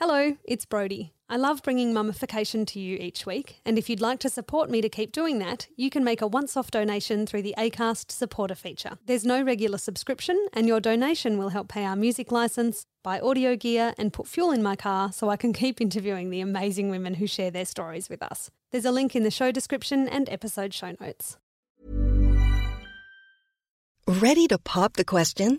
Hello, it's Brody. I love bringing mummification to you each week, and if you'd like to support me to keep doing that, you can make a once off donation through the ACAST supporter feature. There's no regular subscription, and your donation will help pay our music license, buy audio gear, and put fuel in my car so I can keep interviewing the amazing women who share their stories with us. There's a link in the show description and episode show notes. Ready to pop the question?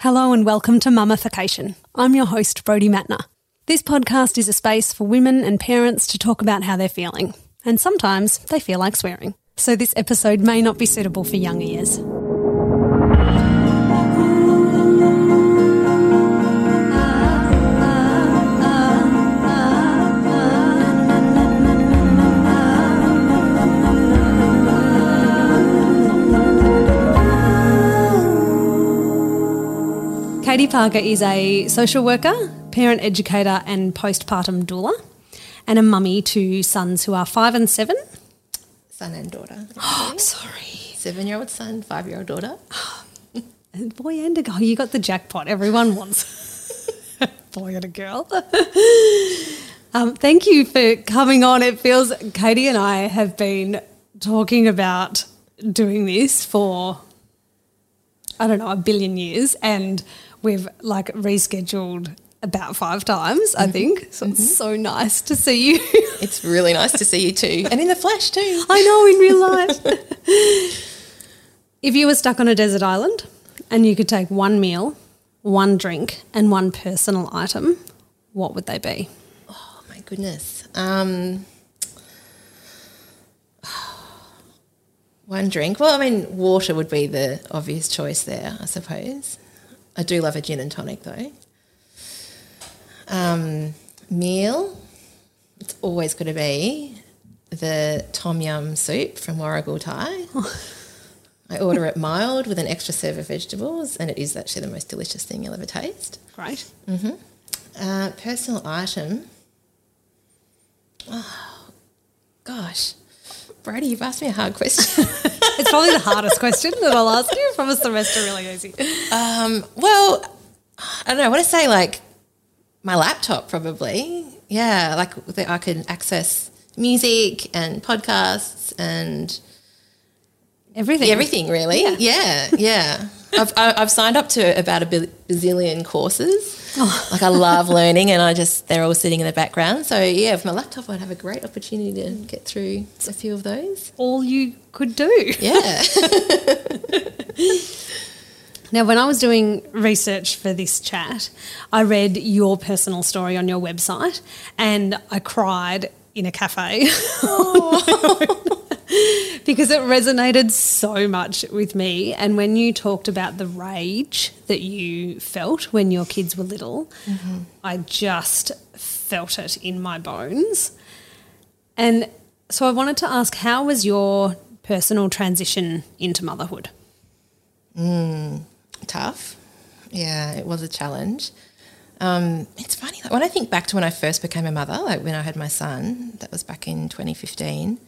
Hello and welcome to Mummification. I'm your host, Brody Matner. This podcast is a space for women and parents to talk about how they're feeling, and sometimes they feel like swearing. So this episode may not be suitable for young ears. Katie Parker is a social worker, parent educator, and postpartum doula, and a mummy to sons who are five and seven. son and daughter. Oh, sorry. Seven year old son, five year old daughter. Boy and a girl. You got the jackpot. Everyone wants boy and a girl. um, thank you for coming on. It feels Katie and I have been talking about doing this for I don't know a billion years, and we've like rescheduled about five times. I think so. It's so nice to see you. It's really nice to see you too. And in the flesh too. I know in real life. if you were stuck on a desert island and you could take one meal, one drink, and one personal item, what would they be? Oh my goodness. Um, one drink. Well, I mean, water would be the obvious choice there, I suppose. I do love a gin and tonic though. Um, meal. It's always going to be the tom yum soup from Warragul Thai. I order it mild with an extra serve of vegetables, and it is actually the most delicious thing you'll ever taste. Great. Uh, personal item. Oh, gosh. Brady, you've asked me a hard question. It's probably the hardest question that I'll ask you. Promise the rest are really easy. um, well, I don't know. I want to say like my laptop, probably. Yeah, like I can access music and podcasts and Everything. everything, really. Yeah, yeah. I've, I- I've signed up to about a bazillion courses. Oh. Like I love learning, and I just they're all sitting in the background. So yeah, with my laptop, I'd have a great opportunity to get through a few of those. All you could do. Yeah. Now, when I was doing research for this chat, I read your personal story on your website and I cried in a cafe oh. because it resonated so much with me. And when you talked about the rage that you felt when your kids were little, I just felt it in my bones. And so I wanted to ask how was your personal transition into motherhood? tough. Yeah, it was a challenge. Um, it's funny like, when I think back to when I first became a mother, like when I had my son, that was back in 2015.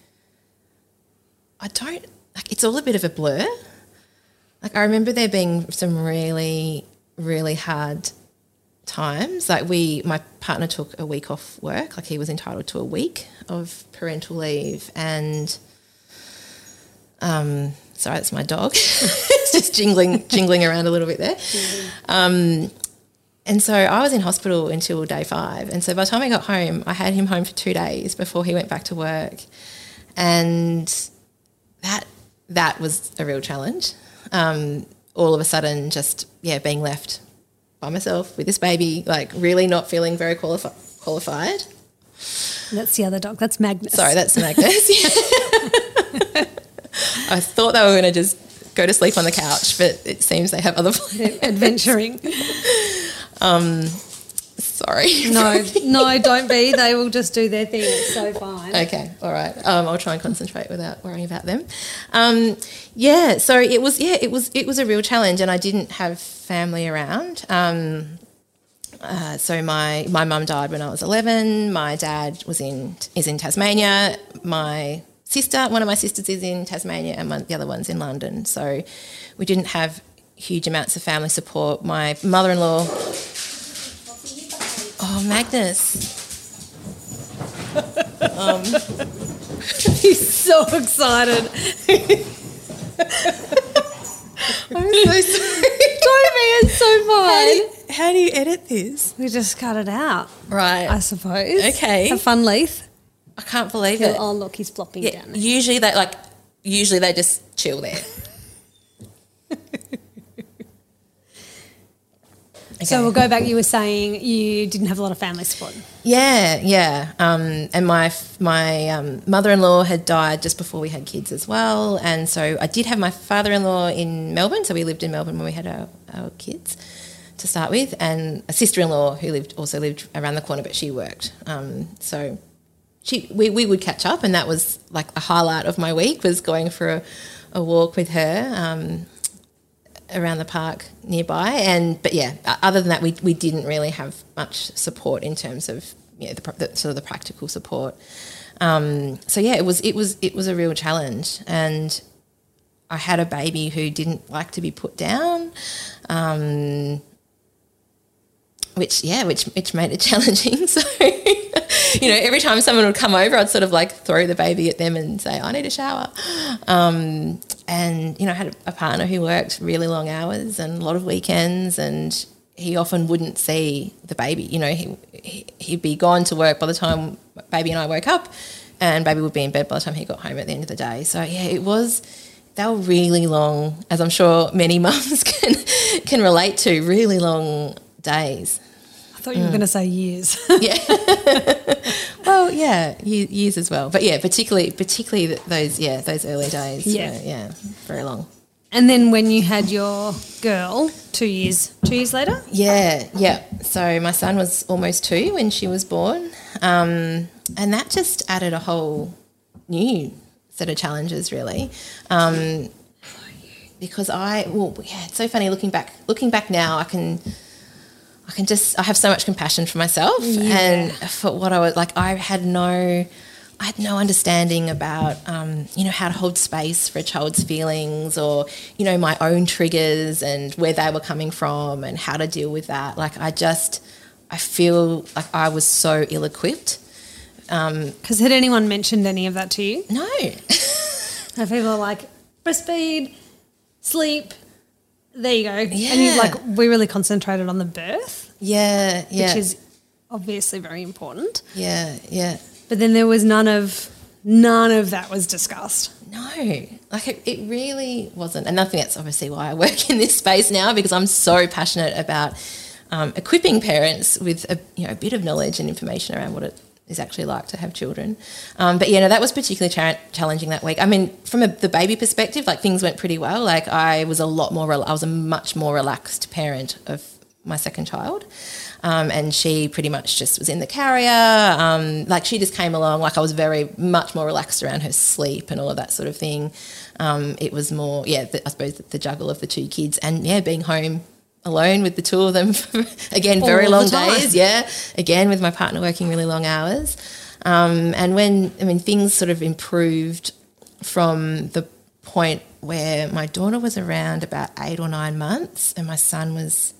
I don't like it's all a bit of a blur. Like I remember there being some really, really hard times. Like we, my partner took a week off work. Like he was entitled to a week of parental leave, and um, sorry, that's my dog. it's just jingling, jingling around a little bit there. Um, and so I was in hospital until day five. And so by the time I got home, I had him home for two days before he went back to work. And that that was a real challenge. Um, all of a sudden, just yeah, being left by myself with this baby, like really not feeling very qualifi- qualified. That's the other dog. That's Magnus. Sorry, that's Magnus. I thought they were going to just go to sleep on the couch, but it seems they have other plans. adventuring. Sorry. No, no, don't be. They will just do their thing. It's so fine. Okay, all right. Um, I'll try and concentrate without worrying about them. Um, yeah, so it was yeah, it was it was a real challenge, and I didn't have family around. Um, uh, so my my mum died when I was eleven. My dad was in is in Tasmania. My sister, one of my sisters, is in Tasmania, and one, the other one's in London. So we didn't have huge amounts of family support. My mother-in-law. Oh, Magnus. Um, he's so excited. I'm so sorry. Be. It's so How fun. you, how do you edit this? We just cut it out, Right. I suppose. Okay. Have fun, Leith. I can't believe it. Oh, look, he's flopping Yeah, down. usually they like usually they just chill there. So we'll go back. You were saying you didn't have a lot of family support. Yeah, yeah. Um, and my my um, mother-in-law had died just before we had kids as well, and so I did have my father-in-law in Melbourne. So we lived in Melbourne when we had our, our kids to start with, and a sister-in-law who lived also lived around the corner, but she worked. Um, so she we, we would catch up, and that was like the highlight of my week was going for a, a walk with her. Um, around the park nearby. And but yeah, other than that, we we didn't really have much support in terms of you know the, the sort of the practical support. Um, so yeah, it was it was it was a real challenge, and I had a baby who didn't like to be put down. Um, which yeah, which which made it challenging. So you know, every time someone would come over, I'd sort of like throw the baby at them and say, "I need a shower." Um, and you know, I had a partner who worked really long hours and a lot of weekends, and he often wouldn't see the baby. You know, he, he he'd be gone to work by the time baby and I woke up, and baby would be in bed by the time he got home at the end of the day. So yeah, it was. They were really long, as I'm sure many mums can can relate to. Really long days. I thought you were going to say years. Yeah. well, yeah, years as well. But yeah, particularly particularly those yeah those early days. Yeah. were, yeah, very long. and then when you had your girl, two years, two years later, Yeah, yeah. So my son was almost two when she was born, um, and that just added a whole new set of challenges, really. Um, because I, well, yeah, it's so funny looking back. Looking back now, I can, I can just, I have so much compassion for myself and for what I was like. I had no, I had no understanding about, um, you know, how to hold space for a child's feelings or, you know, my own triggers and where they were coming from and how to deal with that. Like, I just, I feel like I was so ill equipped. because had anyone mentioned any of that to you? No. People are like, breastfeed, sleep. There you go. And you like, we really concentrated on the birth, yeah, yeah. which is obviously very important. yeah, yeah. But then there was none of none of that was discussed. No, like it, it really wasn't. And I think that's obviously why I work in this space now because I'm so passionate about um, equipping parents with a, you know, a bit of knowledge and information around what it is actually like to have children. Um, but yeah, no, that was particularly cha- challenging that week. I mean, from a, the baby perspective, like things went pretty well. Like I was a lot more, I was a much more relaxed parent of my second child. Um, and she pretty much just was in the carrier. Um, like she just came along. Like I was very much more relaxed around her sleep and all of that sort of thing. Um, it was more, yeah, the, I suppose the juggle of the two kids and yeah, being home alone with the two of them. For, again, very long days. Yeah, again with my partner working really long hours. Um, and when I mean things sort of improved from the point where my daughter was around about eight or nine months and my son was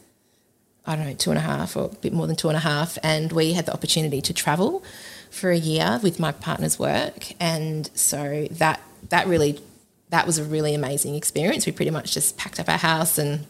I don't know, two and a half or a bit more than two and a half. And we had the opportunity to travel for a year with my partner's work. And so that that really that was a really amazing experience. We pretty much just packed up our house and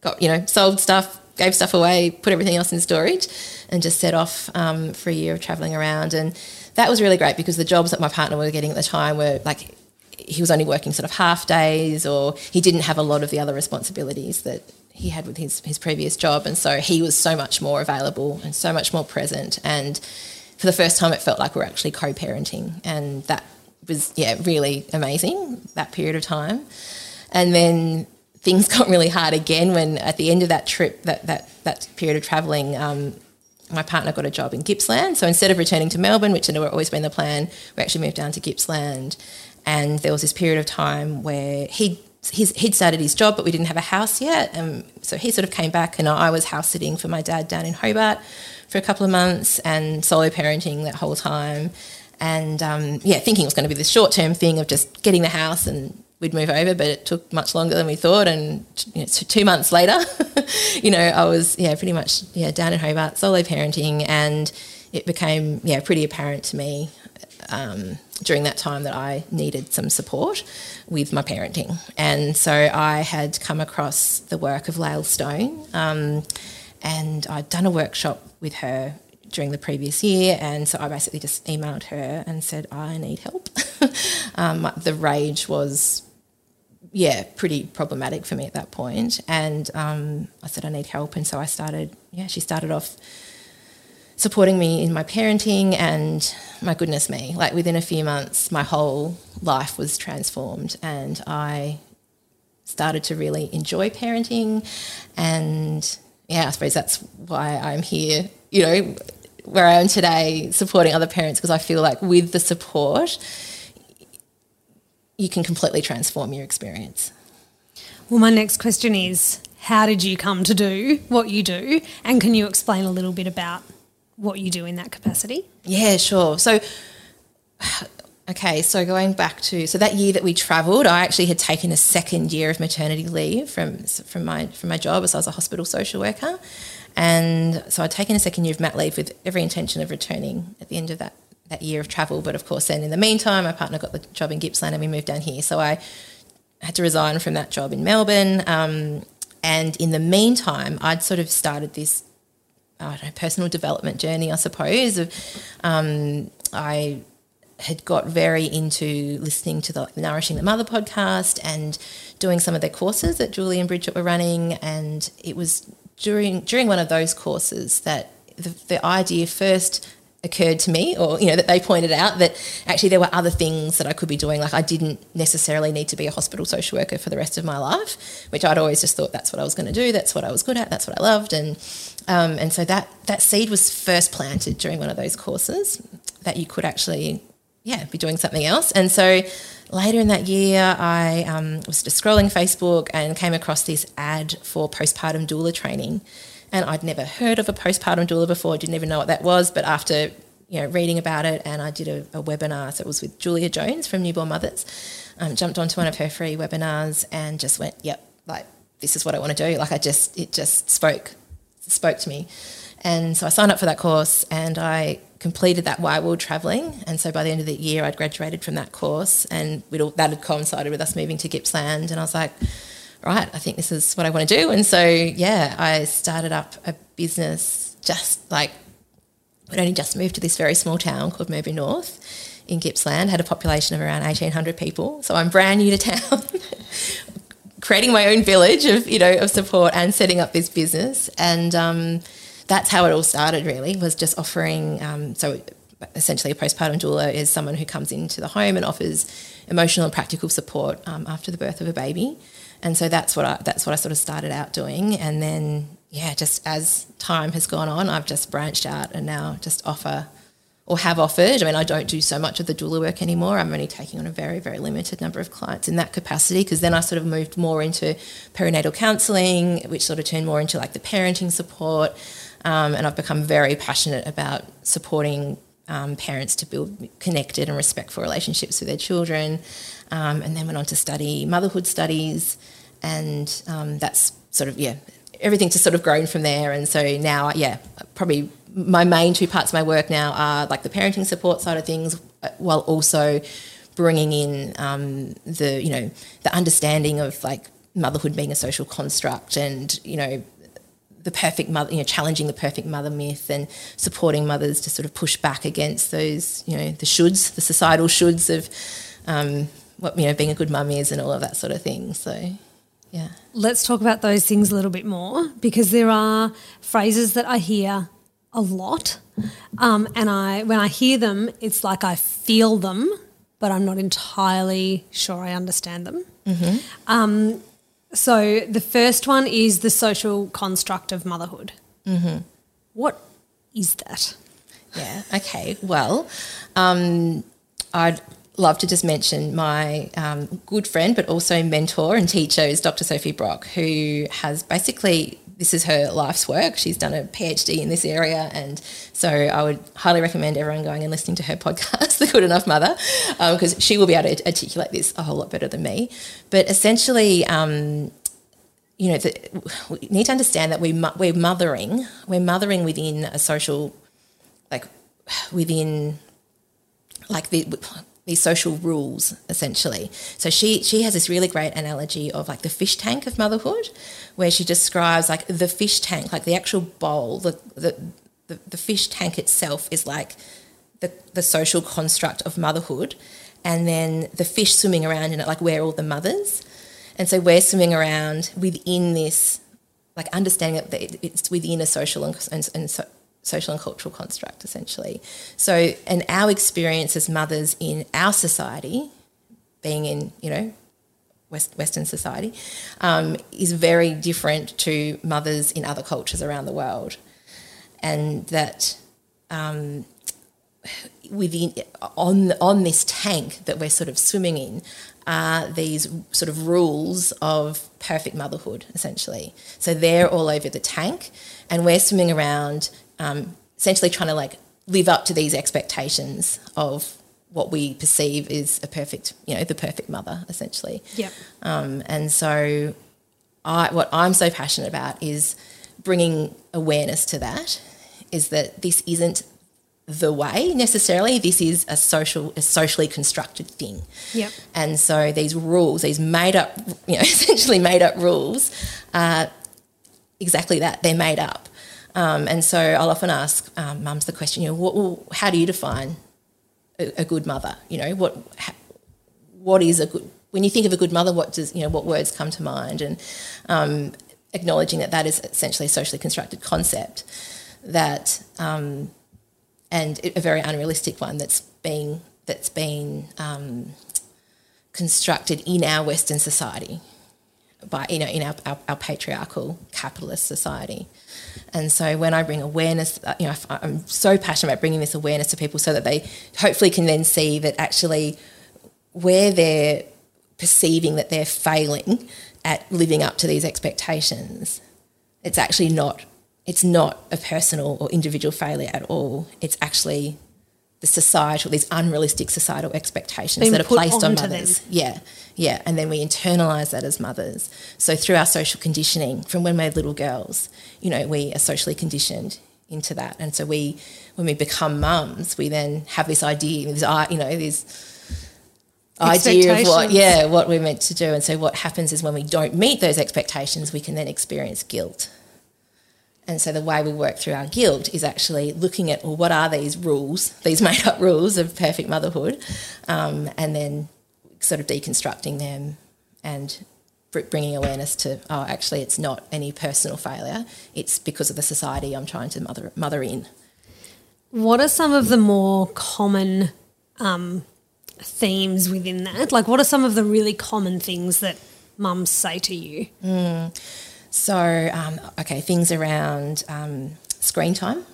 got, you know, sold stuff, gave stuff away, put everything else in storage, and just set off um, for a year of traveling around. And that was really great because the jobs that my partner were getting at the time were like he was only working sort of half days, or he didn't have a lot of the other responsibilities that he had with his his previous job, and so he was so much more available and so much more present. And for the first time, it felt like we we're actually co-parenting, and that was yeah really amazing that period of time. And then things got really hard again when at the end of that trip, that that that period of travelling, um, my partner got a job in Gippsland. So instead of returning to Melbourne, which had always been the plan, we actually moved down to Gippsland. And there was this period of time where he he'd started his job, but we didn't have a house yet. And so he sort of came back, and I was house sitting for my dad down in Hobart for a couple of months and solo parenting that whole time. And um, yeah, thinking it was going to be this short term thing of just getting the house and we'd move over, but it took much longer than we thought. And you know, two months later, you know, I was yeah pretty much yeah down in Hobart, solo parenting, and it became yeah pretty apparent to me um, during that time that I needed some support with my parenting. And so I had come across the work of Lael Stone, um, and I'd done a workshop with her during the previous year, and so I basically just emailed her and said I need help. um, the rage was yeah, pretty problematic for me at that point. And um, I said, I need help. And so I started, yeah, she started off supporting me in my parenting. And my goodness me, like within a few months, my whole life was transformed. And I started to really enjoy parenting. And yeah, I suppose that's why I'm here, you know, where I am today, supporting other parents, because I feel like with the support, you can completely transform your experience. Well, my next question is how did you come to do what you do? And can you explain a little bit about what you do in that capacity? Yeah, sure. So, okay, so going back to so that year that we travelled, I actually had taken a second year of maternity leave from from my from my job as I was a hospital social worker, and so I'd taken a second year of mat leave with every intention of returning at the end of that that year of travel. But of course, then in the meantime, my partner got the job in Gippsland and we moved down here. So I had to resign from that job in Melbourne. Um, and in the meantime, I'd sort of started this I don't know, personal development journey, I suppose. Um, I had got very into listening to the Nourishing the Mother podcast and doing some of their courses that Julie and Bridget were running. And it was during during one of those courses that the, the idea first occurred to me or you know that they pointed out that actually there were other things that I could be doing. Like I didn't necessarily need to be a hospital social worker for the rest of my life which I'd always just thought that's what I was going to do that's what I was good at that's what I loved. And um, and so that that seed was first planted during one of those courses that you could actually yeah be doing something else. And so later in that year I um, was just scrolling Facebook and came across this ad for postpartum doula training and I'd never heard of a postpartum doula before. I didn't even know what that was. But after you know reading about it, and I did a, a webinar. So it was with Julia Jones from Newborn Mothers. Um, jumped onto one of her free webinars and just went, "Yep, like this is what I want to do." Like I just it just spoke spoke to me. And so I signed up for that course and I completed that while we were travelling. And so by the end of the year, I'd graduated from that course and all, that had coincided with us moving to Gippsland. And I was like, right, I think this is what I want to do. And so, yeah, I started up a business just like we'd only just moved to this very small town called Mirboo North in Gippsland, had a population of around 1,800 people. So I'm brand new to town. creating my own village of you know of support and setting up this business and um, that's how it all started really was just offering um, so essentially a postpartum doula is someone who comes into the home and offers emotional and practical support um, after the birth of a baby and so that's what I that's what I sort of started out doing, and then yeah, just as time has gone on, I've just branched out and now just offer or have offered. I mean, I don't do so much of the doula work anymore. I'm only taking on a very, very limited number of clients in that capacity because then I sort of moved more into perinatal counselling, which sort of turned more into like the parenting support. Um, and I've become very passionate about supporting um, parents to build connected and respectful relationships with their children um, and then went on to study motherhood studies, and um, that's sort of yeah everything just sort of grown from there. And so now, yeah, probably my main two parts of my work now are like the parenting support side of things, uh, while also bringing in um, the you know the understanding of like motherhood being a social construct and you know the perfect mother, you know, challenging the perfect mother myth and supporting mothers to sort of push back against those, you know, the shoulds, the societal shoulds of um, what you know being a good mum is and all of that sort of thing. So, yeah. Let's talk about those things a little bit more because there are phrases that I hear a lot, um, and I when I hear them, it's like I feel them, but I'm not entirely sure I understand them. Um, so the first one is the social construct of motherhood. What is that? Yeah. Okay. Well, um, I'd love to just mention my um, good friend, but also mentor and teacher is Dr. Sophie Brock, who has basically this is her life's work. She's done a PhD in this area, and so I would highly recommend everyone going and listening to her podcast, The Good Enough Mother, because she will be able to articulate this a whole lot better than me. But essentially, um, you know, the, we need to understand that we we're mothering, we're mothering within a social, like within, like the these social rules essentially. So she she has this really great analogy of like the fish tank of motherhood, where she describes like the fish tank, like the actual bowl, the the the, the fish tank itself is like the the social construct of motherhood, and then the fish swimming around in it, like we're all the mothers. And so we're swimming around within this, like understanding that it's within a social and, and, and so, social and cultural construct, essentially. So, and our experience as mothers in our society, being in, you know, West, Western society, um, is very different to mothers in other cultures around the world. And that um, within on on this tank that we're sort of swimming in are these sort of rules of perfect motherhood essentially so they're all over the tank and we're swimming around um, essentially trying to like live up to these expectations of what we perceive is a perfect you know the perfect mother essentially Yep. um, and so, I, what I'm so passionate about is bringing awareness to that. Is that this isn't the way necessarily. This is a social, a socially constructed thing. Yep. And so these rules, these made up, you know, essentially made up rules, are exactly that. They're made up. Um, and so I'll often ask um, mums the question, you know, what, well, how do you define a, a good mother? You know, what what is a good when you think of a good mother what does you know what words come to mind and um, acknowledging that that is essentially a socially constructed concept that um, and a very unrealistic one that's being that's been um, constructed in our Western society by you know in our, our, our patriarchal capitalist society. And so when I bring awareness, uh, you know, I'm so passionate about bringing this awareness to people so that they hopefully can then see that actually where they're perceiving that they're failing at living up to these expectations, it's actually not. It's not a personal or individual failure at all. It's actually the societal, these unrealistic societal expectations Being that are placed on mothers. them. Yeah, yeah. And then we internalize that as mothers. So through our social conditioning from when we're little girls, you know, we are socially conditioned into that. And so we, when we become mums, we then have this idea, this, you know, this idea of what, yeah, what we're meant to do. And so what happens is when we don't meet those expectations, we can then experience guilt. And so the way we work through our guilt is actually looking at, well, what are these rules, these made up rules of perfect motherhood, um, and then sort of deconstructing them and bringing awareness to, oh, actually, it's not any personal failure. It's because of the society I'm trying to mother, mother in. What are some of the more common um, themes within that? Like, what are some of the really common things that mums say to you? So, um, okay, things around um, screen time.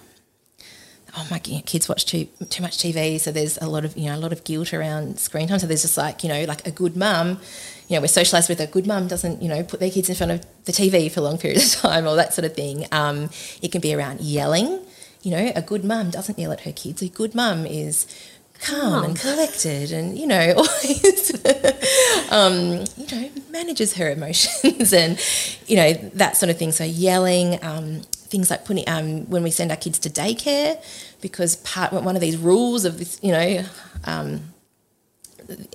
Oh my kids watch too too much TV, so there's a lot of you know a lot of guilt around screen time. So there's just like you know like a good mum, you know we're socialised with a good mum doesn't you know put their kids in front of the TV for long periods of time or that sort of thing. Um, it can be around yelling. You know, a good mum doesn't yell at her kids. A good mum is calm and collected, and you know always um, you know, manages her emotions and, you know, that sort of thing. So yelling, um, things like putting, um, when we send our kids to daycare, because part one of these rules of this, you know, um,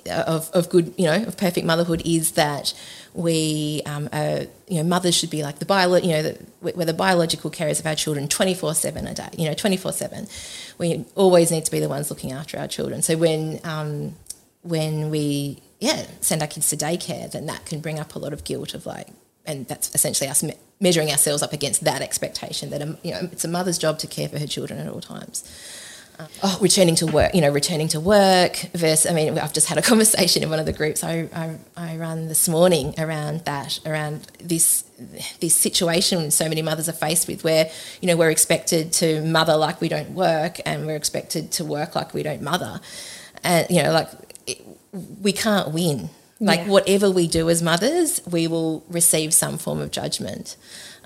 of, of good, you know, of perfect motherhood is that we, um, are, you know, mothers should be like the bio, you know, the, we're the biological carers of our children 24 7 a day, you know, 24 7. We always need to be the ones looking after our children. So when, um, when we, yeah, send our kids to daycare, then that can bring up a lot of guilt of like, and that's essentially us measuring ourselves up against that expectation that, um, you know, it's a mother's job to care for her children at all times oh, returning to work, you know, returning to work versus, I mean, I've just had a conversation in one of the groups I, I, I run this morning around that, around this, this situation so many mothers are faced with where, you know, we're expected to mother like we don't work and we're expected to work like we don't mother. And, you know, like it, we can't win. Like Yeah. whatever we do as mothers, we will receive some form of judgment.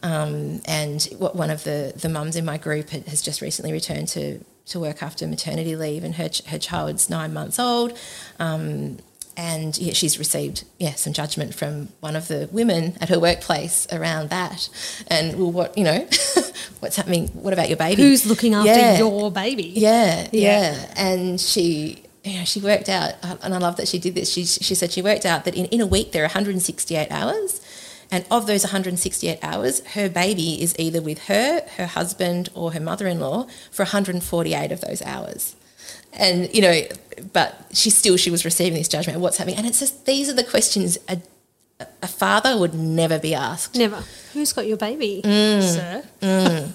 Um, and what one of the, the mums in my group has just recently returned to, to work after maternity leave, and her, ch- her child's nine months old. Um, and yeah, she's received yeah some judgment from one of the women at her workplace around that. And well, what you know, what's happening? What about your baby? Who's looking after Yeah. your baby? Yeah, Yeah. yeah, And she, you know, she worked out, and I love that she did this. She, she said she worked out that in, in a week there are 168 hours. And of those 168 hours, her baby is either with her, her husband, or her mother in law for 148 of those hours. And, you know, but she still, she was receiving this judgment of what's happening. And it's just, these are the questions a, a father would never be asked. Never. Who's got your baby, Mm. sir?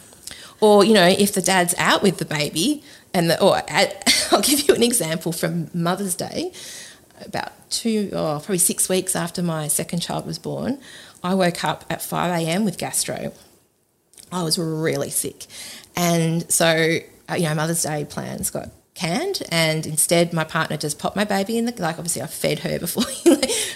Or, you know, if the dad's out with the baby, and the, or at, I'll give you an example from Mother's Day. About two two, oh, probably six weeks after my second child was born, I woke up at 5 a.m. with gastro. I was really sick. And so, uh, you know, Mother's Day plans got canned and instead my partner just popped my baby in the like obviously I fed her before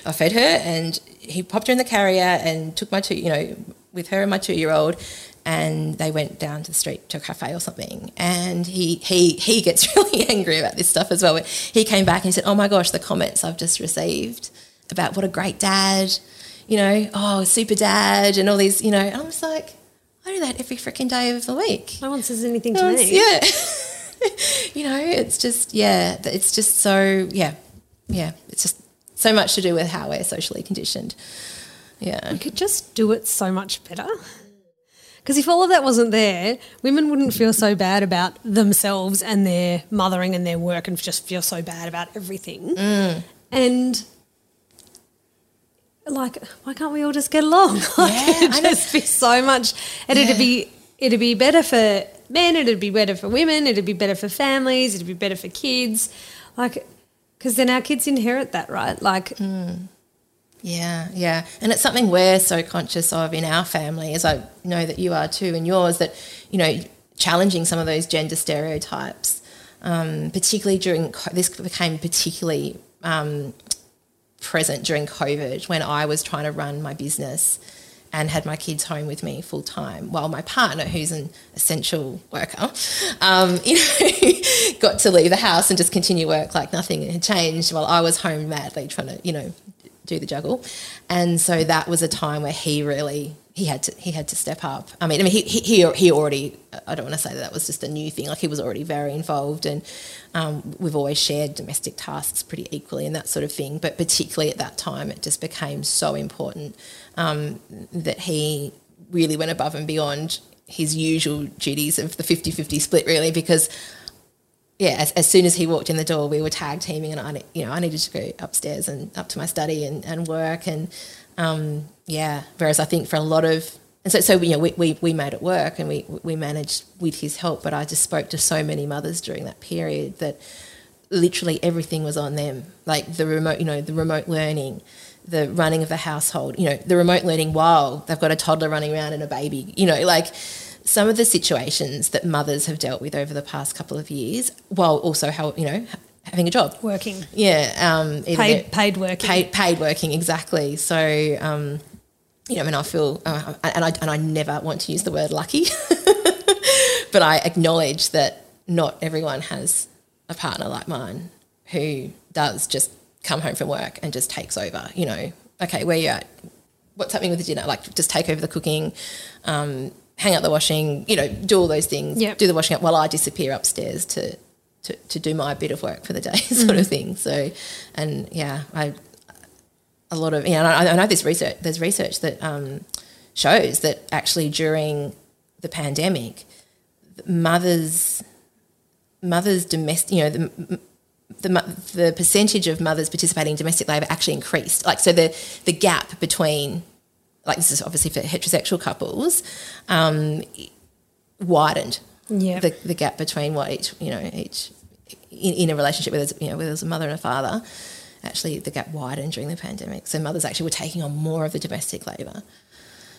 I fed her and he popped her in the carrier and took my two you know with her and my two year old and they went down to the street to a cafe or something and he he he gets really angry about this stuff as well he came back and he said oh my gosh the comments I've just received about what a great dad you know oh super dad and all these you know and I was like I do that every freaking day of the week No one says anything to me. yeah. you know, it's just, yeah, it's just so, yeah, yeah, it's just so much to do with how we're socially conditioned. Yeah. We could just do it so much better. Because if all of that wasn't there, women wouldn't feel so bad about themselves and their mothering and their work and just feel so bad about everything. Mm. And like, why can't we all just get along? Like, Yeah, it'd know. just be so much. And it'd be it'd be better for men. It'd be better for women. It'd be better for families. It'd be better for kids. Like, because then our kids inherit that, right? Like, Yeah, yeah. And it's something we're so conscious of in our family, as I know that you are too in yours, that, you know, challenging some of those gender stereotypes, um, particularly during, this became particularly um, present during COVID when I was trying to run my business and had my kids home with me full time, while my partner, who's an essential worker, um, you know, got to leave the house and just continue work like nothing had changed, while I was home madly trying to, you know, do the juggle. And so that was a time where he really he had to he had to step up. I mean, I mean he he he already I don't want to say that that was just a new thing. Like he was already very involved, and um, we've always shared domestic tasks pretty equally and that sort of thing. But particularly at that time, it just became so important um, that he really went above and beyond his usual duties of the 50-50 split really because yeah, as, as soon as he walked in the door, we were tag teaming, and I, you know, I needed to go upstairs and up to my study and, and work, and um, yeah. Whereas I think for a lot of, and so, so you know, we, we, we made it work, and we we managed with his help. But I just spoke to so many mothers during that period that literally everything was on them, like the remote, you know, the remote learning, the running of the household, you know, the remote learning while they've got a toddler running around and a baby, you know, like some of the situations that mothers have dealt with over the past couple of years, while also how you know having a job, working, yeah, um, paid, paid working. paid paid working exactly. So um, you know, I mean, I feel, uh, and I and I never want to use the word lucky, but I acknowledge that not everyone has a partner like mine who does just come home from work and just takes over. You know, okay, where you at? What's happening with the dinner? Like, just take over the cooking. Um, hang out the washing, you know, do all those things, Yep. do the washing up while I disappear upstairs to to, to do my bit of work for the day, sort of thing. So, and yeah, I a lot of you know I, I know this research. There's research that um, shows that actually during the pandemic, mothers mothers domestic you know the the, the percentage of mothers participating in domestic labour actually increased. Like, so the, the gap between, like, this is obviously for heterosexual couples, um, widened. Yeah. The, the gap between what each, you know, each, in, in a relationship where there's, you know, where there's a mother and a father, actually the gap widened during the pandemic. So mothers actually were taking on more of the domestic labour.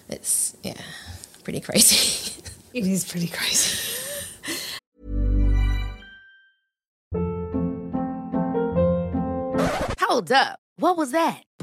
It's, yeah, pretty crazy. It is pretty crazy. Hold up. What was that?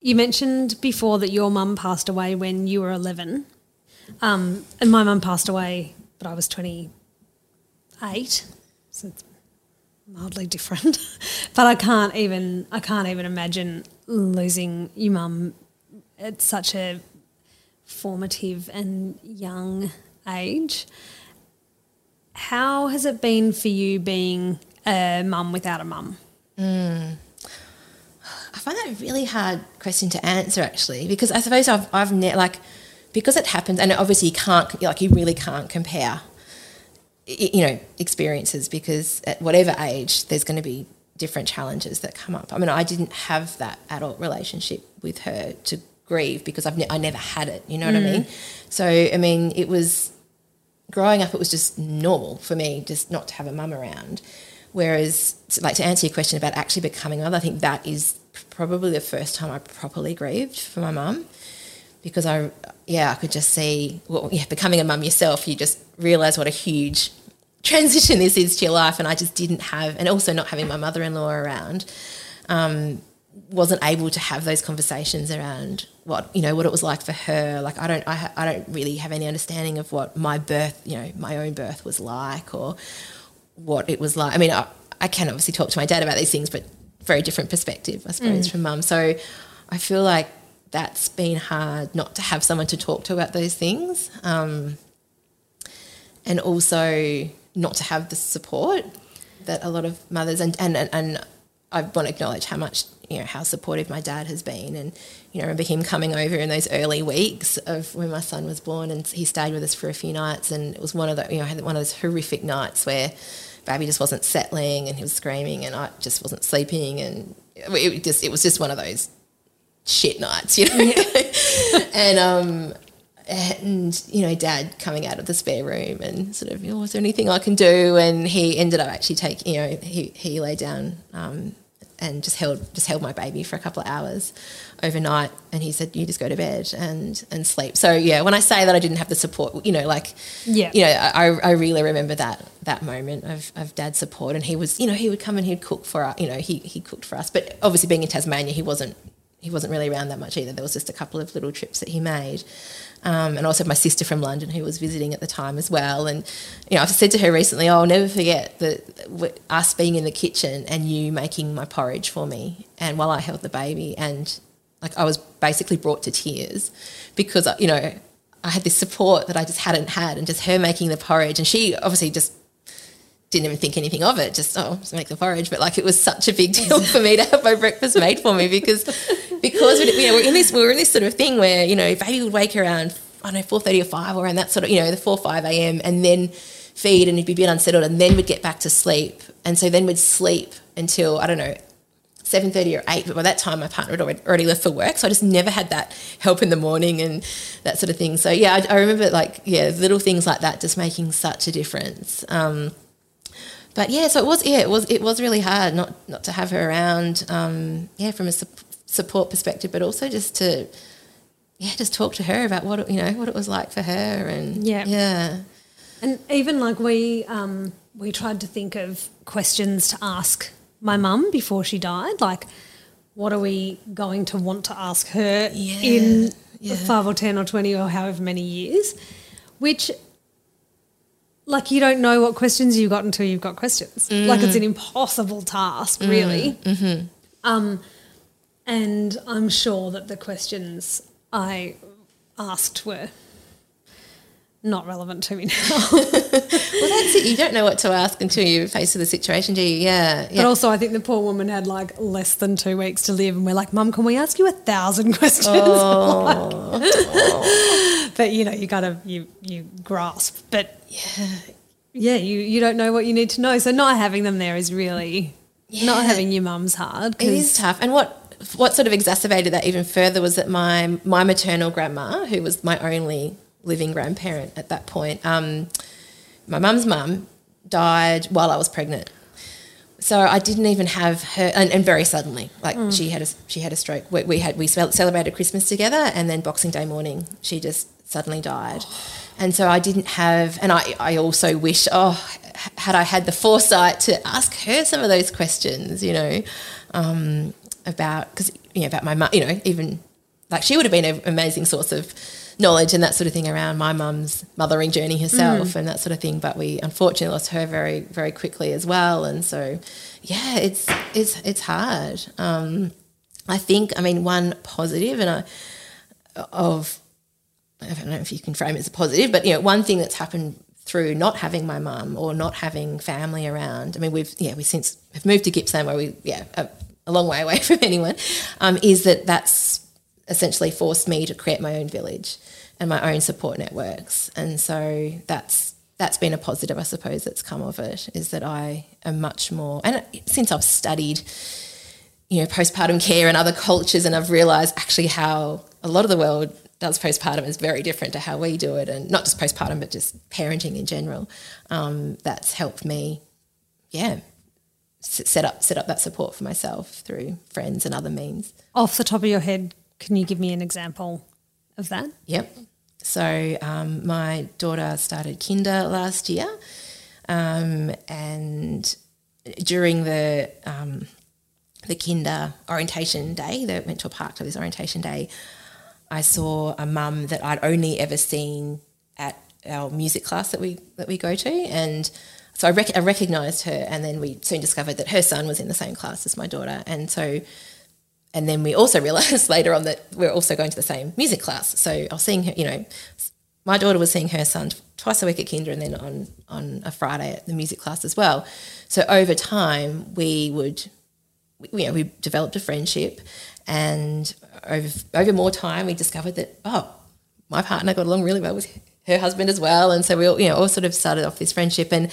You mentioned before that your mum passed away when you were 11. Um, and my mum passed away, but I was 28. So it's mildly different. but I can't even I can't even imagine losing your mum at such a formative and young age. How has it been for you being a mum without a mum? I find that a really hard question to answer actually, because I suppose I've I've ne- like because it happens, and obviously you can't like you really can't compare, you know, experiences because at whatever age there's going to be different challenges that come up. I mean, I didn't have that adult relationship with her to grieve because I've ne- I never had it. You know what I mean? Mm. So I mean, it was growing up, it was just normal for me just not to have a mum around. Whereas, like to answer your question about actually becoming a mother, I think that is probably the first time I properly grieved for my mum because I, yeah, I could just see, well, yeah, becoming a mum yourself, you just realise what a huge transition this is to your life. And I just didn't have, and also not having my mother in law around, um, wasn't able to have those conversations around what you know what it was like for her. Like I don't, I, I don't really have any understanding of what my birth, you know, my own birth was like, or what it was like. I mean, I, I can obviously talk to my dad about these things, but very different perspective, I suppose, from mum. So I feel like that's been hard not to have someone to talk to about those things, um, and also not to have the support that a lot of mothers and and and, and I want to acknowledge how much you know how supportive my dad has been, and you know I remember him coming over in those early weeks of when my son was born, and he stayed with us for a few nights, and it was one of the you know one of those horrific nights where baby just wasn't settling and he was screaming, and I just wasn't sleeping, and it just it was just one of those shit nights, you know, and um and you know, Dad coming out of the spare room and sort of, oh, is there anything I can do? And he ended up actually taking, you know, he he lay down um, and just held just held my baby for a couple of hours overnight, and he said, "You just go to bed and and sleep." So yeah, when I say that I didn't have the support, you know, like Yeah. you know, I I really remember that that moment of of Dad's support, and he was, you know, he would come and he'd cook for us, you know, he he cooked for us, but obviously being in Tasmania, he wasn't he wasn't really around that much either. There was just a couple of little trips that he made. Um, and also my sister from London who was visiting at the time as well. And, you know, I've said to her recently, oh, I'll never forget that us being in the kitchen and you making my porridge for me and while I held the baby. And like I was basically brought to tears because, you know, I had this support that I just hadn't had and just her making the porridge. And she obviously just didn't even think anything of it. Just oh, just make the porridge. But like it was such a big deal for me to have my breakfast made for me because because we, you know we're in this we were in this sort of thing where you know baby would wake around I don't know four thirty or five or around that sort of you know the four five a.m. and then feed and he'd be a bit unsettled and then we'd get back to sleep. And so then we'd sleep until, I don't know, 7.30 or 8 but by that time my partner had already, already left for work so i just never had that help in the morning and that sort of thing so yeah i, I remember like yeah little things like that just making such a difference um, but yeah so it was yeah it was it was really hard not not to have her around um, yeah from a su- support perspective but also just to yeah just talk to her about what it, you know what it was like for her and Yeah. yeah And even like we um, we tried to think of questions to ask my mum before she died, like what are we going to want to ask her Yeah, in yeah. five or ten or twenty or however many years, which like you don't know what questions you've got until you've got questions. Like it's an mm. impossible task, really. Mm, mm-hmm. Um, and I'm sure that the questions I asked were not relevant to me now. well that's it you don't know what to ask until you're faced with the situation do you yeah But also, I think the poor woman had like less than two weeks to live, and we're like, "Mum, can we ask you a thousand questions?" Oh. Like- but you know, you gotta you you grasp. But yeah, yeah, you you don't know what you need to know. So not having them there is really not having your mum's hard. It is tough. And what what sort of exacerbated that even further was that my my maternal grandma, who was my only living grandparent at that point, um, my mum's mum died while I was pregnant. So I didn't even have her, and, and very suddenly, like she had a she had a stroke. We, we had we celebrated Christmas together, and then Boxing Day morning, she just suddenly died. And so I didn't have, and I I also wish, oh, had I had the foresight to ask her some of those questions, you know, um, about because you know about my mum, you know, even like she would have been an amazing source of knowledge and that sort of thing around my mum's mothering journey herself and that sort of thing. But we unfortunately lost her very, very quickly as well. And so, yeah, it's it's it's hard. Um, I think, I mean, one positive and I of I don't know if you can frame it as a positive, but you know, one thing that's happened through not having my mum or not having family around. I mean, we've yeah, we since have moved to Gippsland where we yeah a, a long way away from anyone. Um, is that that's essentially forced me to create my own village and my own support networks, and so that's that's been a positive, I suppose, that's come of it. Is that I am much more, and since I've studied you know, postpartum care and other cultures, and I've realised actually how a lot of the world does postpartum is very different to how we do it, and not just postpartum, but just parenting in general. Um, that's helped me, yeah, set up set up that support for myself through friends and other means. off the top of your head, can you give me an example of that? Yep. So um, my daughter started kinder last year, um, and during the um, the kinder orientation day, they went to a park for this orientation day. I saw a mum that I'd only ever seen at our music class that we that we go to, and so I, rec- I recognised her, and then we soon discovered that her son was in the same class as my daughter, and so and then we also realised later on that we're also going to the same music class. So I was seeing her, you know, my daughter was seeing her son twice a week at kinder, and then on on a Friday at the music class as well. So over time, we would you know, we developed a friendship, and over over more time, we discovered that oh, my partner got along really well with her husband as well, and so we all you know all sort of started off this friendship. And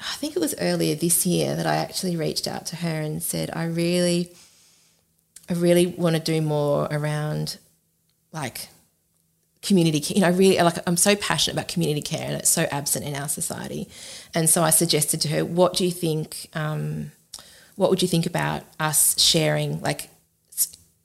I think it was earlier this year that I actually reached out to her and said, I really, I really want to do more around like community care. You know, I really like I'm so passionate about community care and it's so absent in our society. And so I suggested to her, what do you think um, what would you think about us sharing like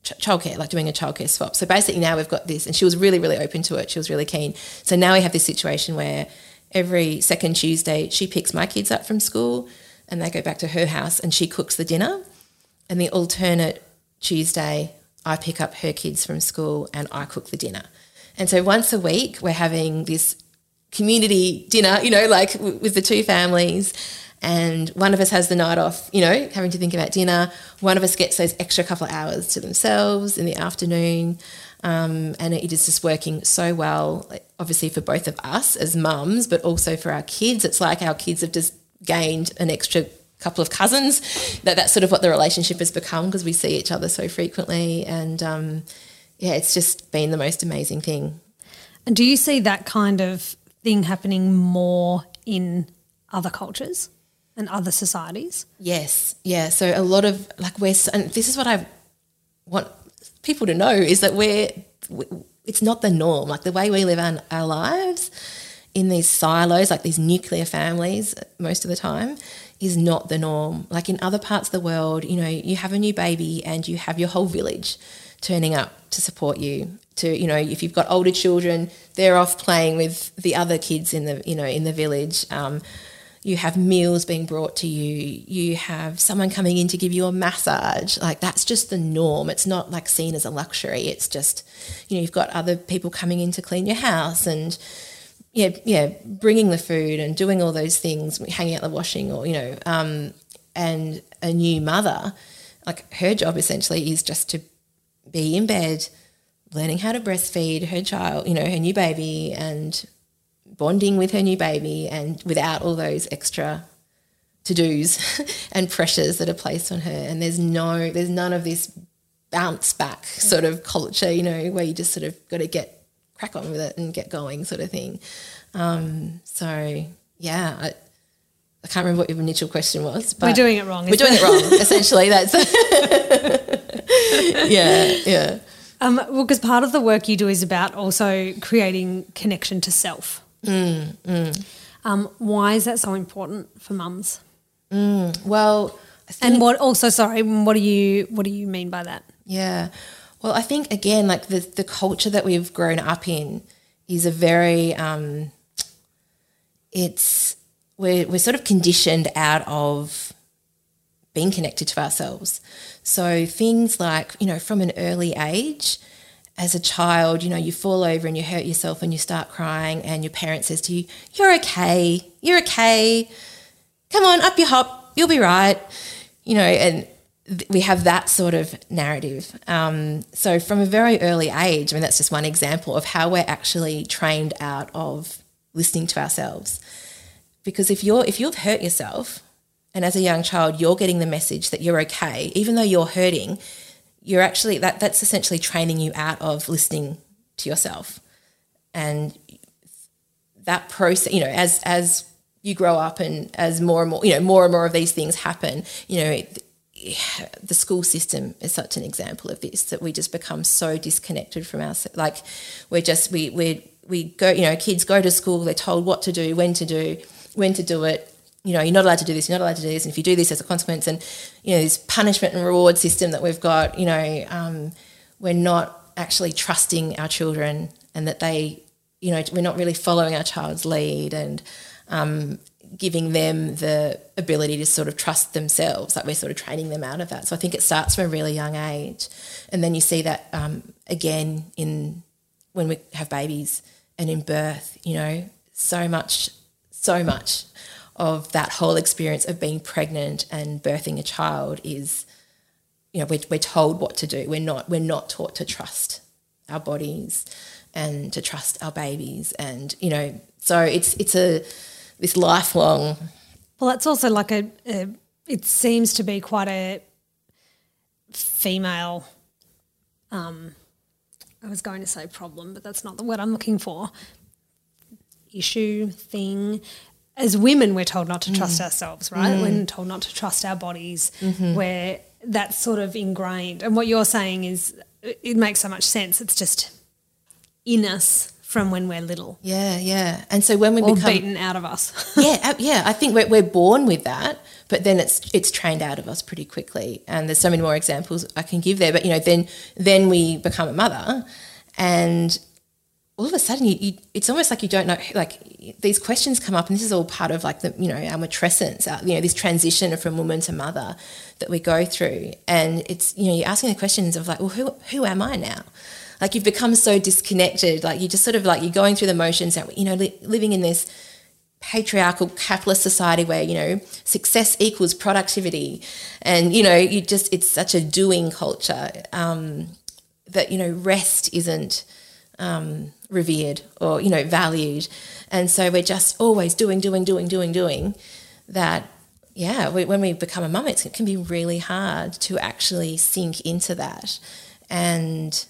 ch- childcare, like doing a childcare swap? So basically now we've got this and she was really, really open to it. She was really keen. So now we have this situation where every second Tuesday she picks my kids up from school and they go back to her house and she cooks the dinner. And the alternate Tuesday, I pick up her kids from school and I cook the dinner. And so once a week, we're having this community dinner, you know, like w- with the two families. And one of us has the night off, you know, having to think about dinner. One of us gets those extra couple of hours to themselves in the afternoon. Um, and it is just working so well, obviously, for both of us as mums, but also for our kids. It's like our kids have just gained an extra couple of cousins. That that's sort of what the relationship has become because we see each other so frequently. And um, yeah, it's just been the most amazing thing. And do you see that kind of thing happening more in other cultures and other societies? Yes, yeah. So a lot of like we're, and this is what I want people to know is that we're, we, it's not the norm. Like the way we live our, our lives in these silos, like these nuclear families, most of the time, is not the norm. Like in other parts of the world, you know, you have a new baby and you have your whole village turning up to support you. To you know, if you've got older children, they're off playing with the other kids in the you know in the village. Um, you have meals being brought to you you have someone coming in to give you a massage like that's just the norm it's not like seen as a luxury it's just you know you've got other people coming in to clean your house and yeah yeah bringing the food and doing all those things hanging out the washing or you know um, and a new mother like her job essentially is just to be in bed learning how to breastfeed her child you know her new baby and bonding with her new baby and without all those extra to dos and pressures that are placed on her. And there's no, there's none of this bounce back sort of culture, you know, where you just sort of got to get crack on with it and get going sort of thing. Um, so yeah, I, I can't remember what your initial question was, but We're doing it wrong. we're doing it wrong. Essentially, that's yeah, yeah. Um, well, because part of the work you do is about also creating connection to self. Mm, Um, why is that so important for mums? Well, I think And what also, sorry, what do you what do you mean by that? Yeah. Well, I think again, like the the culture that we've grown up in is a very um, it's we're we're sort of conditioned out of being connected to ourselves. So things like you know from an early age. As a child, you know, you fall over and you hurt yourself and you start crying, and your parent says to you, You're okay, you're okay, come on, up your hop, you'll be right. You know, and we have that sort of narrative. Um, so from a very early age, I mean, that's just one example of how we're actually trained out of listening to ourselves. Because if you're if you've hurt yourself, and as a young child you're getting the message that you're okay, even though you're hurting, you're actually that that's essentially training you out of listening to yourself. And that process, you know, as as you grow up and as more and more, you know, more and more of these things happen, you know, it, the school system is such an example of this that we just become so disconnected from our like we're just we we we go you know kids go to school they're told what to do when to do when to do it. You know you're not allowed to do this you're not allowed to do this and if you do this there's a consequence and you know this punishment and reward system that we've got you know um, we're not actually trusting our children and that they you know we're not really following our child's lead and um, giving them the ability to sort of trust themselves like we're sort of training them out of that. So i think it starts from a really young age and then you see that um, again in when we have babies and in birth you know so much so much of that whole experience of being pregnant and birthing a child is you know we're, we're told what to do. We're not we're not taught to trust our bodies and to trust our babies and you know so it's it's a this lifelong Well, that's also like a, a it seems to be quite a female um I was going to say problem, but that's not the word I'm looking for. Issue, thing. As women, we're told not to mm. trust ourselves, right? Mm. We're told not to trust our bodies. Mm-hmm. Where that's sort of ingrained. And what you're saying is, it makes so much sense. It's just in us from when we're little, yeah yeah and so when we or become beaten out of us. yeah, yeah. I think we're, we're born with that, but then it's it's trained out of us pretty quickly. And there's so many more examples I can give there. But you know, then then we become a mother, and all of a sudden, you, you it's almost like you don't know. Like these questions come up, and this is all part of like the you know our matrescence, our, you know, this transition from woman to mother that we go through. And it's you know you're asking the questions of like, well, who who am I now? Like you've become so disconnected. Like you just sort of like you're going through the motions. You know, li- living in this patriarchal capitalist society where you know success equals productivity and you know you just it's such a doing culture um, that you know rest isn't um, revered or you know valued and so we're just always doing doing doing doing doing that yeah we, when we become a mum it can be really hard to actually sink into that and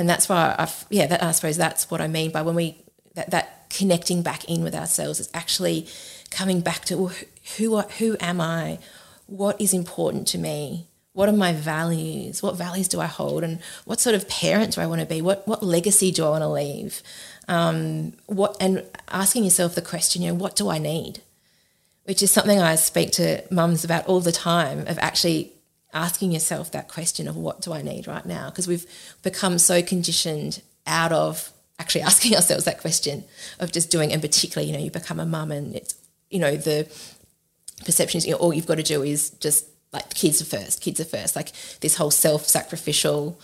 and that's why I, yeah, that, I suppose that's what I mean by when we that, that connecting back in with ourselves. is actually coming back to who who am I? What is important to me? What are my values? What values do I hold? And what sort of parent do I want to be? What what legacy do I want to leave? Um, what and asking yourself the question, you know, what do I need? Which is something I speak to mums about all the time. Of actually asking yourself that question of what do I need right now? Because we've become so conditioned out of actually asking ourselves that question of just doing, and particularly, you know, you become a mum and it's, you know, the perception is, you know, all you've got to do is just like kids are first, kids are first, like this whole self-sacrificial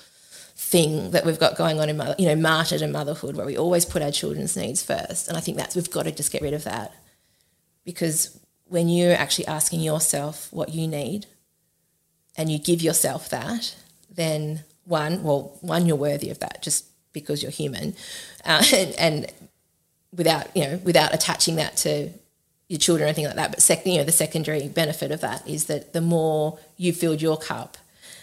thing that we've got going on in, mother, you know, martyred and motherhood, where we always put our children's needs first. And I think that's, we've got to just get rid of that. Because when you're actually asking yourself what you need and you give yourself that, then one, well, one, you're worthy of that just because you're human. Uh, and, and without, you know, without attaching that to your children or anything like that. But second, you know, the secondary benefit of that is that the more you filled your cup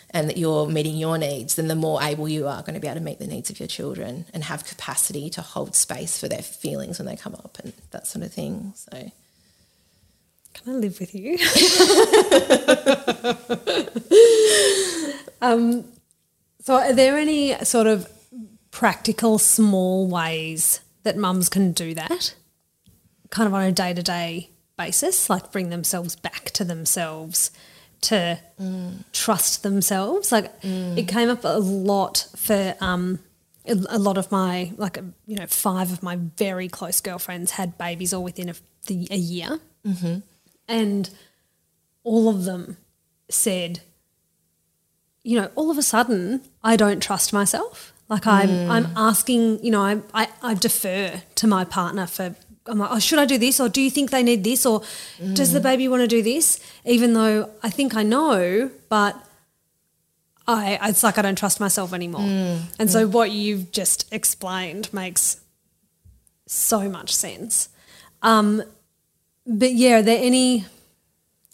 and that you're meeting your needs, then the more able you are going to be able to meet the needs of your children and have capacity to hold space for their feelings when they come up and that sort of thing. So. Can I live with you? um, so, are there any sort of practical, small ways that mums can do that, kind of on a day to day basis, like bring themselves back to themselves, to mm. trust themselves? Like, mm. it came up a lot for. Um, a lot of my like you know five of my very close girlfriends had babies all within a, the, a year mm-hmm. And all of them said, you know, all of a sudden I don't trust myself. Like I'm, mm. I'm asking, you know, I, I, I defer to my partner for I'm like, oh, should I do this? Or do you think they need this? Or mm. does the mm. baby want to do this? Even though I think I know, but I, it's like I don't trust myself anymore. Mm. And so what you've just explained makes so much sense. Um, but yeah, are there any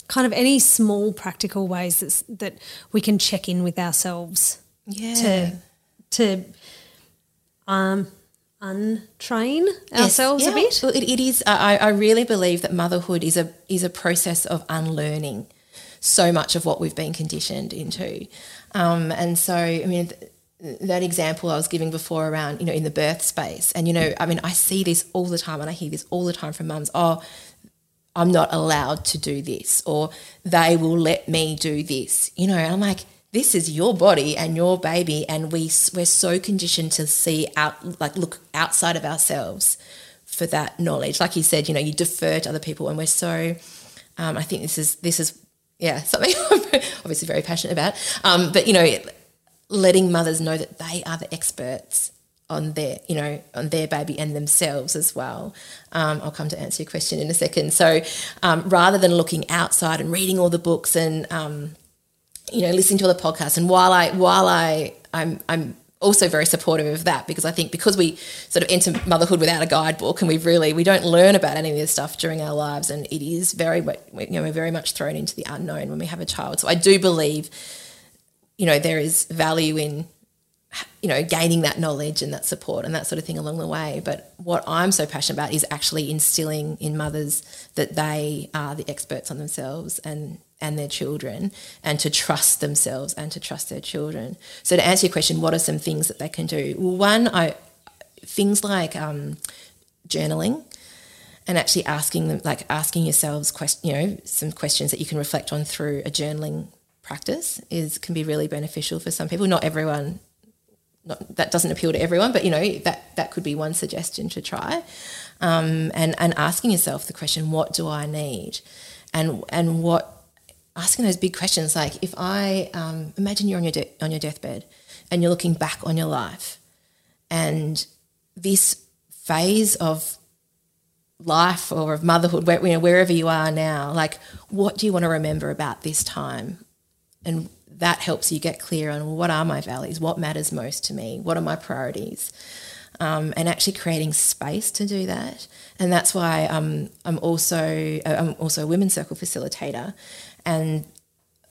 kind of any small practical ways that that we can check in with ourselves yeah. to to um untrain ourselves yes, yeah. a bit? Well, it, it is. I, I really believe that motherhood is a is a process of unlearning so much of what we've been conditioned into, um, and so I mean. Th- that example I was giving before around, you know, in the birth space. And, you know, I mean, I see this all the time and I hear this all the time from mums. Oh, I'm not allowed to do this, or they will let me do this. You know, I'm like, this is your body and your baby, and we we're so conditioned to see out, like look outside of ourselves for that knowledge. Like you said, you know, you defer to other people, and we're so. Um, I think this is this is yeah something I'm obviously very passionate about. Um, but you know, letting mothers know that they are the experts on their, you know, on their baby and themselves as well. Um, I'll come to answer your question in a second. So, um, rather than looking outside and reading all the books and, um, you know, listening to all the podcasts, and while I, while I, I'm, I'm also very supportive of that because I think because we sort of enter motherhood without a guidebook and we've really we don't learn about any of this stuff during our lives and it is very you know we're very much thrown into the unknown when we have a child. So I do believe you know there is value in you know, gaining that knowledge and that support and that sort of thing along the way. But what I'm so passionate about is actually instilling in mothers that they are the experts on themselves and and their children and to trust themselves and to trust their children. So to answer your question, what are some things that they can do? Well, one, I things like um, journaling and actually asking them like asking yourselves question you know some questions that you can reflect on through a journaling practice is can be really beneficial for some people not everyone not, that doesn't appeal to everyone, but you know that that could be one suggestion to try, um, and and asking yourself the question, what do I need, and and what asking those big questions like if I um, imagine you're on your de- on your deathbed and you're looking back on your life, and this phase of life or of motherhood, where, you know, wherever you are now, like what do you want to remember about this time, and that helps you get clear on well, what are my values, what matters most to me, what are my priorities, um, and actually creating space to do that. And that's why um, I'm also uh, I'm also a women's circle facilitator, and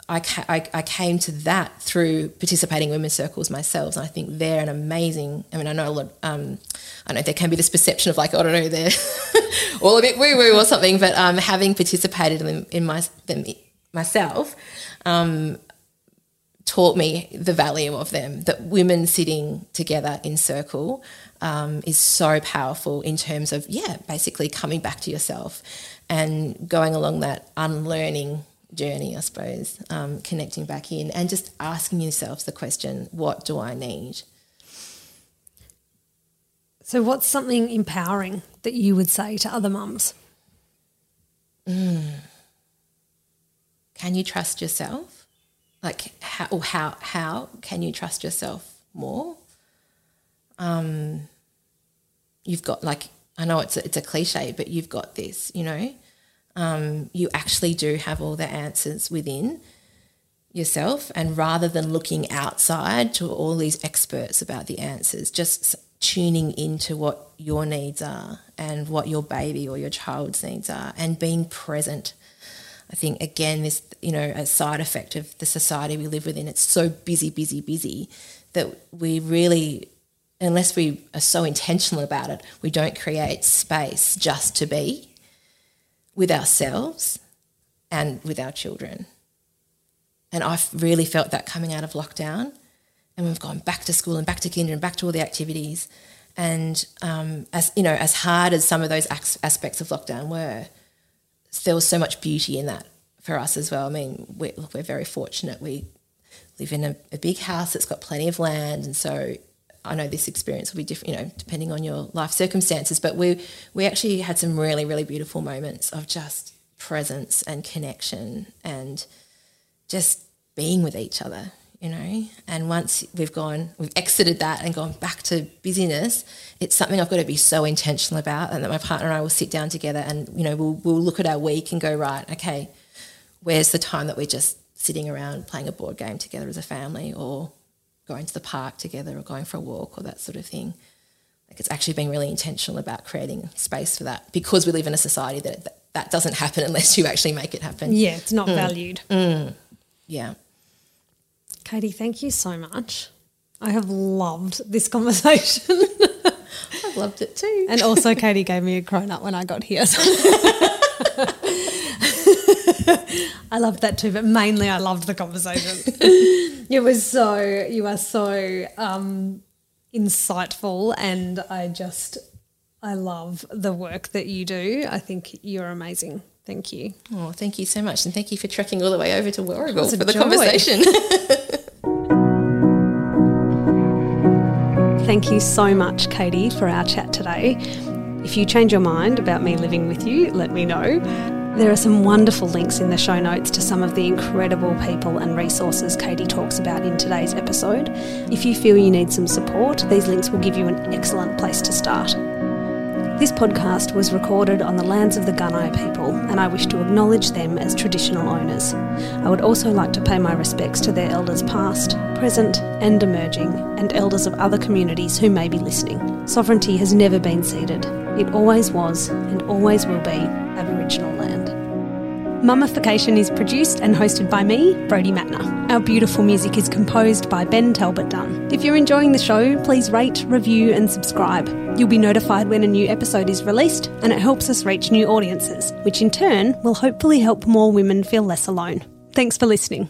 I, ca- I, I, came to that through participating in women's circles myself. And I think they're an amazing, I mean, I know a lot, um, I know there can be this perception of like, oh, I don't know, they're all a bit woo woo or something, but um, having participated in, in my, them, myself, um, taught me the value of them. That women sitting together in circle um, is so powerful in terms of yeah, basically coming back to yourself and going along that unlearning journey, I suppose, um, connecting back in and just asking yourselves the question, what do I need? So, what's something empowering that you would say to other mums? Mm. Can you trust yourself? Like how or how how can you trust yourself more? Um you've got like i know it's a, it's a cliche but you've got this you know? Um, you actually do have all the answers within yourself and rather than looking outside to all these experts about the answers just tuning into what your needs are and what your baby or your child's needs are and being present I think again, this you know a side effect of the society we live within. It's so busy, busy, busy that we really, unless we are so intentional about it, we don't create space just to be with ourselves and with our children. And I've really felt that coming out of lockdown, and we've gone back to school and back to kinder and back to all the activities. And um, as you know, as hard as some of those aspects of lockdown were, there was so much beauty in that for us as well. I mean, we're, look, we're very fortunate. We live in a, a, big house that's got plenty of land, and so I know this experience will be different, you know, depending on your life circumstances. But we we actually had some really really beautiful moments of just presence and connection and just being with each other you know. And once we've gone, we've exited that and gone back to busyness, it's something I've got to be so intentional about, and that my partner and I will sit down together and you know we'll we'll look at our week and go right, okay, where's the time that we're just sitting around playing a board game together as a family, or going to the park together, or going for a walk, or that sort of thing. Like it's actually being really intentional about creating space for that because we live in a society that that, that doesn't happen unless you actually make it happen. Yeah, it's not mm. valued. Mm. Yeah. Katie, thank you so much. I have loved this conversation. I've loved it too. And also, Katie gave me a cronut when I got here. So I loved that too, but mainly I loved the conversation. it was so, you are so um, insightful, and I just, I love the work that you do. I think you're amazing. Thank you. Oh, thank you so much. And thank you for trekking all the way over to Warragul for the joy. conversation. Thank you so much, Katie, for our chat today. If you change your mind about me living with you, let me know. There are some wonderful links in the show notes to some of the incredible people and resources Katie talks about in today's episode. If you feel you need some support, these links will give you an excellent place to start. This podcast was recorded on the lands of the Gunai people, and I wish to acknowledge them as traditional owners. I would also like to pay my respects to their elders past, present, and emerging, and elders of other communities who may be listening. Sovereignty has never been ceded, it always was and always will be Aboriginal land. Mummification is produced and hosted by me, Brodie Matner. Our beautiful music is composed by Ben Talbot Dunn. If you're enjoying the show, please rate, review, and subscribe. You'll be notified when a new episode is released, and it helps us reach new audiences, which in turn will hopefully help more women feel less alone. Thanks for listening.